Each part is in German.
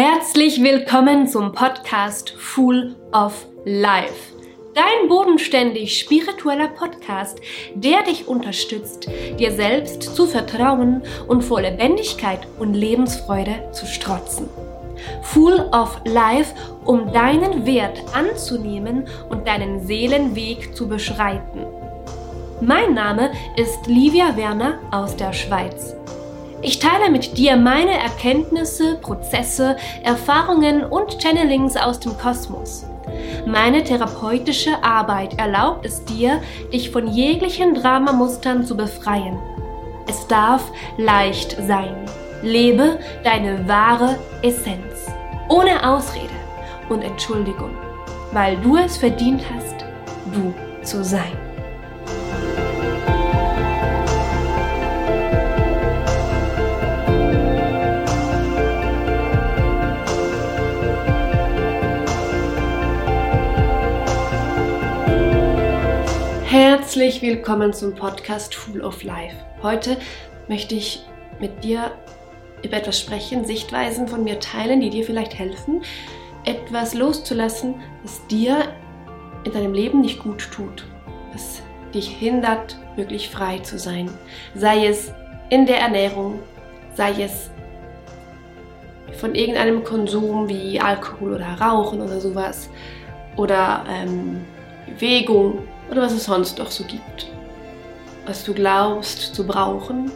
Herzlich willkommen zum Podcast Full of Life. Dein bodenständig spiritueller Podcast, der dich unterstützt, dir selbst zu vertrauen und vor Lebendigkeit und Lebensfreude zu strotzen. Full of Life, um deinen Wert anzunehmen und deinen Seelenweg zu beschreiten. Mein Name ist Livia Werner aus der Schweiz. Ich teile mit dir meine Erkenntnisse, Prozesse, Erfahrungen und Channelings aus dem Kosmos. Meine therapeutische Arbeit erlaubt es dir, dich von jeglichen Dramamustern zu befreien. Es darf leicht sein. Lebe deine wahre Essenz. Ohne Ausrede und Entschuldigung, weil du es verdient hast, du zu sein. Herzlich willkommen zum Podcast Full of Life. Heute möchte ich mit dir über etwas sprechen, Sichtweisen von mir teilen, die dir vielleicht helfen, etwas loszulassen, was dir in deinem Leben nicht gut tut, was dich hindert, wirklich frei zu sein. Sei es in der Ernährung, sei es von irgendeinem Konsum wie Alkohol oder Rauchen oder sowas oder ähm, Bewegung oder was es sonst noch so gibt. Was du glaubst zu brauchen,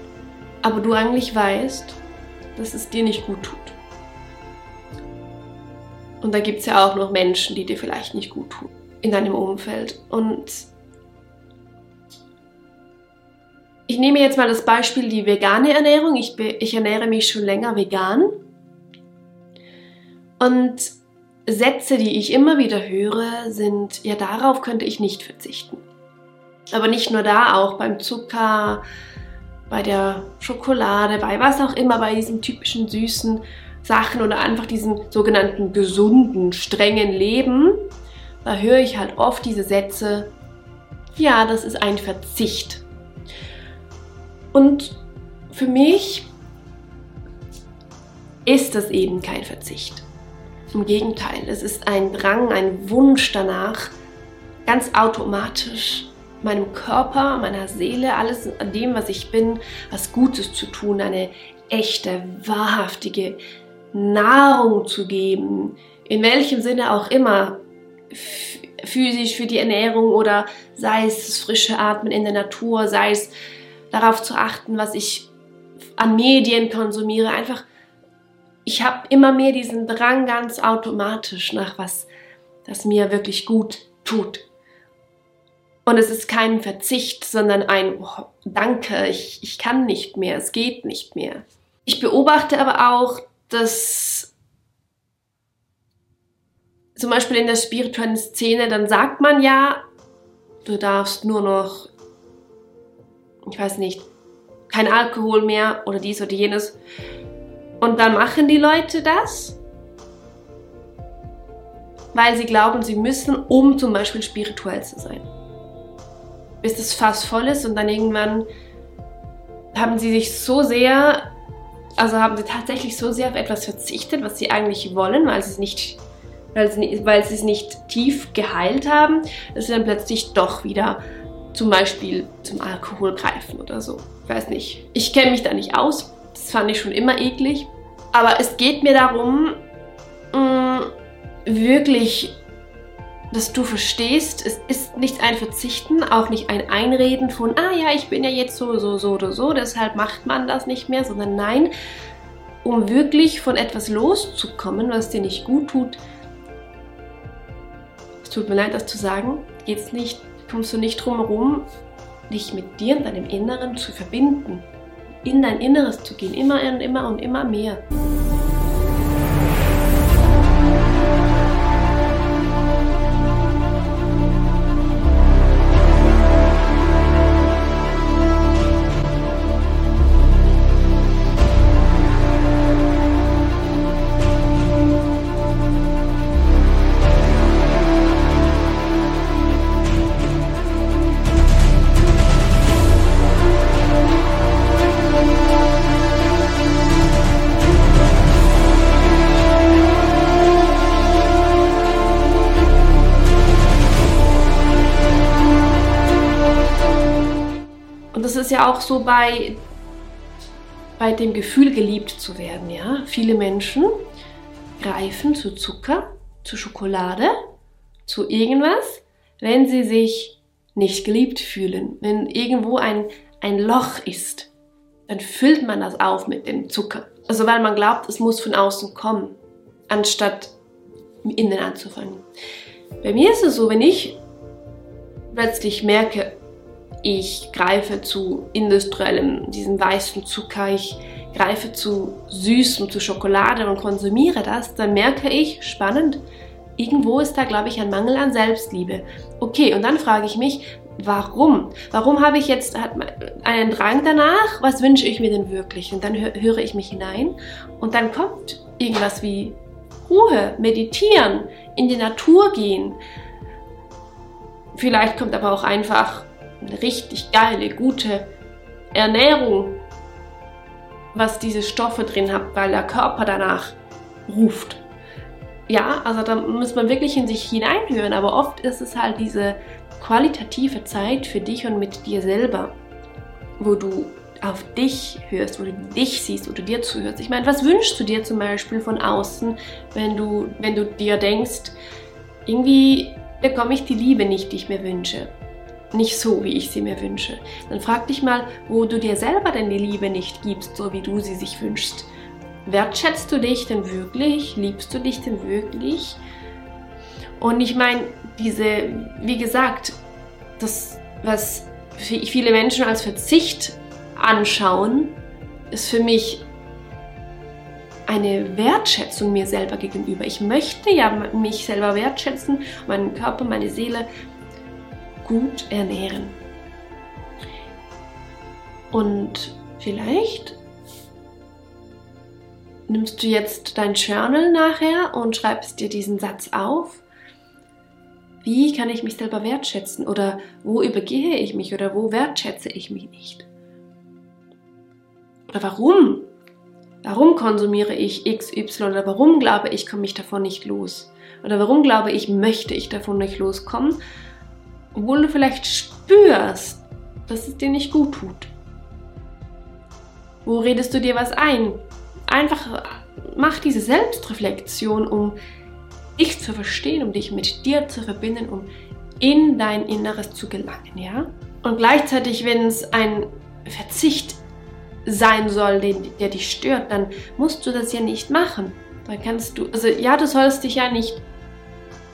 aber du eigentlich weißt, dass es dir nicht gut tut. Und da gibt es ja auch noch Menschen, die dir vielleicht nicht gut tun in deinem Umfeld. Und ich nehme jetzt mal das Beispiel die vegane Ernährung. Ich, ich ernähre mich schon länger vegan. Und Sätze, die ich immer wieder höre, sind, ja, darauf könnte ich nicht verzichten. Aber nicht nur da, auch beim Zucker, bei der Schokolade, bei was auch immer, bei diesen typischen süßen Sachen oder einfach diesen sogenannten gesunden, strengen Leben, da höre ich halt oft diese Sätze, ja, das ist ein Verzicht. Und für mich ist das eben kein Verzicht. Im Gegenteil, es ist ein Drang, ein Wunsch danach, ganz automatisch meinem Körper, meiner Seele, alles an dem, was ich bin, was Gutes zu tun, eine echte, wahrhaftige Nahrung zu geben, in welchem Sinne auch immer, physisch für die Ernährung oder sei es das frische Atmen in der Natur, sei es darauf zu achten, was ich an Medien konsumiere, einfach ich habe immer mehr diesen Drang ganz automatisch nach was, das mir wirklich gut tut. Und es ist kein Verzicht, sondern ein oh, Danke, ich, ich kann nicht mehr, es geht nicht mehr. Ich beobachte aber auch, dass zum Beispiel in der spirituellen Szene, dann sagt man ja, du darfst nur noch, ich weiß nicht, kein Alkohol mehr oder dies oder jenes. Und dann machen die Leute das, weil sie glauben, sie müssen, um zum Beispiel spirituell zu sein. Bis das Fass voll ist und dann irgendwann haben sie sich so sehr, also haben sie tatsächlich so sehr auf etwas verzichtet, was sie eigentlich wollen, weil sie es nicht, weil sie, weil sie es nicht tief geheilt haben, dass sie dann plötzlich doch wieder zum Beispiel zum Alkohol greifen oder so. Ich weiß nicht. Ich kenne mich da nicht aus. Das fand ich schon immer eklig. Aber es geht mir darum, mm, wirklich, dass du verstehst, es ist nicht ein Verzichten, auch nicht ein Einreden von, ah ja, ich bin ja jetzt so, so, so oder so, deshalb macht man das nicht mehr, sondern nein, um wirklich von etwas loszukommen, was dir nicht gut tut. Es tut mir leid, das zu sagen, geht's nicht, kommst du nicht drum herum, dich mit dir und deinem Inneren zu verbinden in dein Inneres zu gehen, immer und immer und immer mehr. Auch so bei, bei dem Gefühl, geliebt zu werden. Ja? Viele Menschen greifen zu Zucker, zu Schokolade, zu irgendwas, wenn sie sich nicht geliebt fühlen. Wenn irgendwo ein, ein Loch ist, dann füllt man das auf mit dem Zucker. Also weil man glaubt, es muss von außen kommen, anstatt innen anzufangen. Bei mir ist es so, wenn ich plötzlich merke, ich greife zu industriellem, diesem weißen Zucker, ich greife zu süßem, zu Schokolade und konsumiere das, dann merke ich, spannend, irgendwo ist da, glaube ich, ein Mangel an Selbstliebe. Okay, und dann frage ich mich, warum? Warum habe ich jetzt einen Drang danach? Was wünsche ich mir denn wirklich? Und dann höre ich mich hinein und dann kommt irgendwas wie Ruhe, meditieren, in die Natur gehen. Vielleicht kommt aber auch einfach eine richtig geile, gute Ernährung, was diese Stoffe drin hat, weil der Körper danach ruft. Ja, also da muss man wirklich in sich hineinhören, aber oft ist es halt diese qualitative Zeit für dich und mit dir selber, wo du auf dich hörst, wo du dich siehst, wo du dir zuhörst. Ich meine, was wünschst du dir zum Beispiel von außen, wenn du, wenn du dir denkst, irgendwie bekomme ich die Liebe nicht, die ich mir wünsche? Nicht so, wie ich sie mir wünsche. Dann frag dich mal, wo du dir selber denn die Liebe nicht gibst, so wie du sie sich wünschst. Wertschätzt du dich denn wirklich? Liebst du dich denn wirklich? Und ich meine, diese, wie gesagt, das, was viele Menschen als Verzicht anschauen, ist für mich eine Wertschätzung mir selber gegenüber. Ich möchte ja mich selber wertschätzen, meinen Körper, meine Seele gut ernähren. Und vielleicht nimmst du jetzt dein Journal nachher und schreibst dir diesen Satz auf. Wie kann ich mich selber wertschätzen? Oder wo übergehe ich mich? Oder wo wertschätze ich mich nicht? Oder warum? Warum konsumiere ich XY? Oder warum glaube ich, komme ich davon nicht los? Oder warum glaube ich, möchte ich davon nicht loskommen? Obwohl du vielleicht spürst, dass es dir nicht gut tut. Wo redest du dir was ein? Einfach mach diese Selbstreflexion, um dich zu verstehen, um dich mit dir zu verbinden, um in dein Inneres zu gelangen, ja? Und gleichzeitig, wenn es ein Verzicht sein soll, den, der dich stört, dann musst du das ja nicht machen. Dann kannst du, also ja, du sollst dich ja nicht,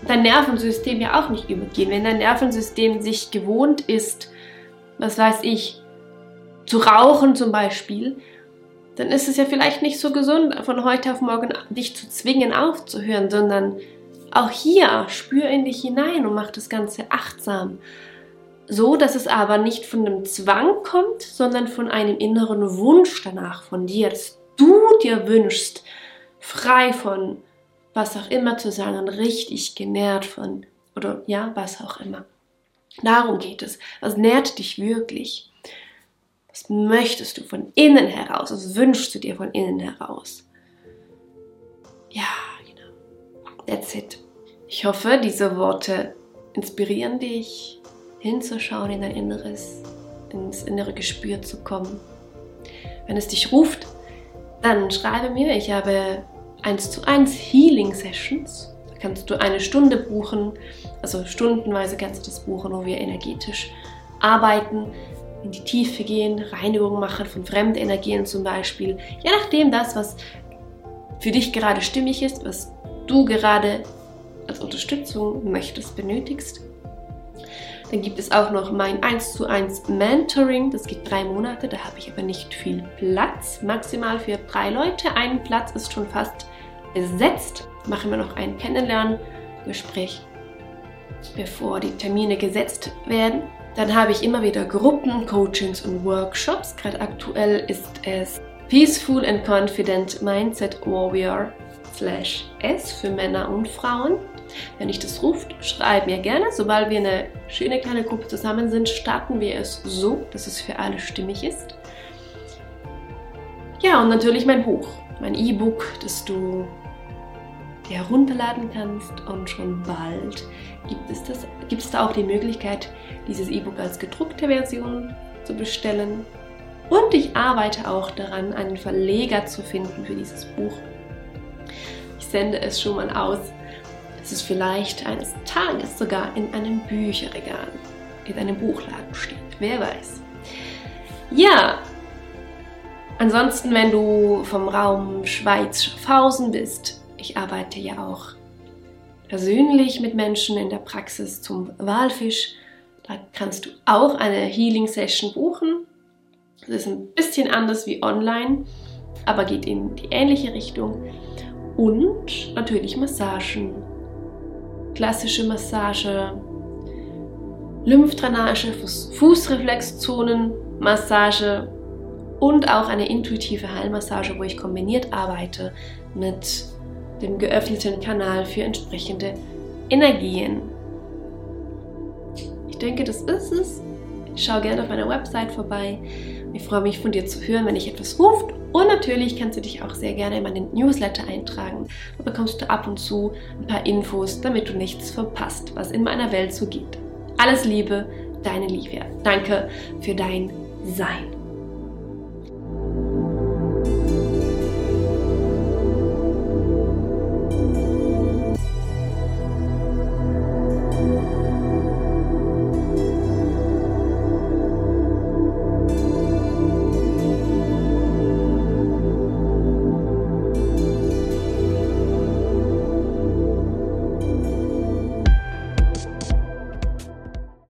dein Nervensystem ja auch nicht übergehen. Wenn dein Nervensystem sich gewohnt ist, was weiß ich, zu rauchen zum Beispiel, dann ist es ja vielleicht nicht so gesund, von heute auf morgen dich zu zwingen aufzuhören, sondern auch hier spür in dich hinein und mach das Ganze achtsam so dass es aber nicht von einem Zwang kommt, sondern von einem inneren Wunsch danach von dir, dass du dir wünschst, frei von was auch immer zu sagen, richtig genährt von oder ja, was auch immer. Darum geht es. Was nährt dich wirklich? Was möchtest du von innen heraus? Was wünschst du dir von innen heraus? Ja, genau. That's it. Ich hoffe, diese Worte inspirieren dich, hinzuschauen in dein Inneres, ins innere Gespür zu kommen. Wenn es dich ruft, dann schreibe mir, ich habe 1 zu 1 Healing Sessions. Da kannst du eine Stunde buchen, also stundenweise kannst du das buchen, wo wir energetisch arbeiten, in die Tiefe gehen, Reinigung machen von Fremdenergien zum Beispiel. Je nachdem das, was für dich gerade stimmig ist, was du gerade als Unterstützung möchtest, benötigst. Dann gibt es auch noch mein 1 zu 1 Mentoring. Das geht drei Monate, da habe ich aber nicht viel Platz. Maximal für drei Leute. Ein Platz ist schon fast besetzt. Machen wir noch ein Kennenlerngespräch, bevor die Termine gesetzt werden. Dann habe ich immer wieder Gruppen, Coachings und Workshops. Gerade aktuell ist es Peaceful and Confident Mindset Warrior slash S für Männer und Frauen. Wenn dich das ruft, schreib mir gerne. Sobald wir eine schöne kleine Gruppe zusammen sind, starten wir es so, dass es für alle stimmig ist. Ja, und natürlich mein Buch, mein E-Book, das du dir herunterladen kannst und schon bald gibt es, das, gibt es da auch die Möglichkeit, dieses E-Book als gedruckte Version zu bestellen. Und ich arbeite auch daran, einen Verleger zu finden für dieses Buch. Ich sende es schon mal aus, dass es vielleicht eines Tages sogar in einem Bücherregal, in einem Buchladen steht. Wer weiß. Ja, ansonsten, wenn du vom Raum Schweiz-Schaffhausen bist, ich arbeite ja auch persönlich mit Menschen in der Praxis zum Walfisch. Da kannst du auch eine Healing Session buchen. Das ist ein bisschen anders wie online, aber geht in die ähnliche Richtung. Und natürlich Massagen. Klassische Massage, Lymphdrainage, Fußreflexzonen, Massage und auch eine intuitive Heilmassage, wo ich kombiniert arbeite mit dem geöffneten Kanal für entsprechende Energien. Ich denke, das ist es. Schau gerne auf meiner Website vorbei. Ich freue mich von dir zu hören, wenn dich etwas ruft. Und natürlich kannst du dich auch sehr gerne in meinen Newsletter eintragen. Da bekommst du ab und zu ein paar Infos, damit du nichts verpasst, was in meiner Welt so gibt. Alles Liebe, deine Livia. Danke für dein Sein.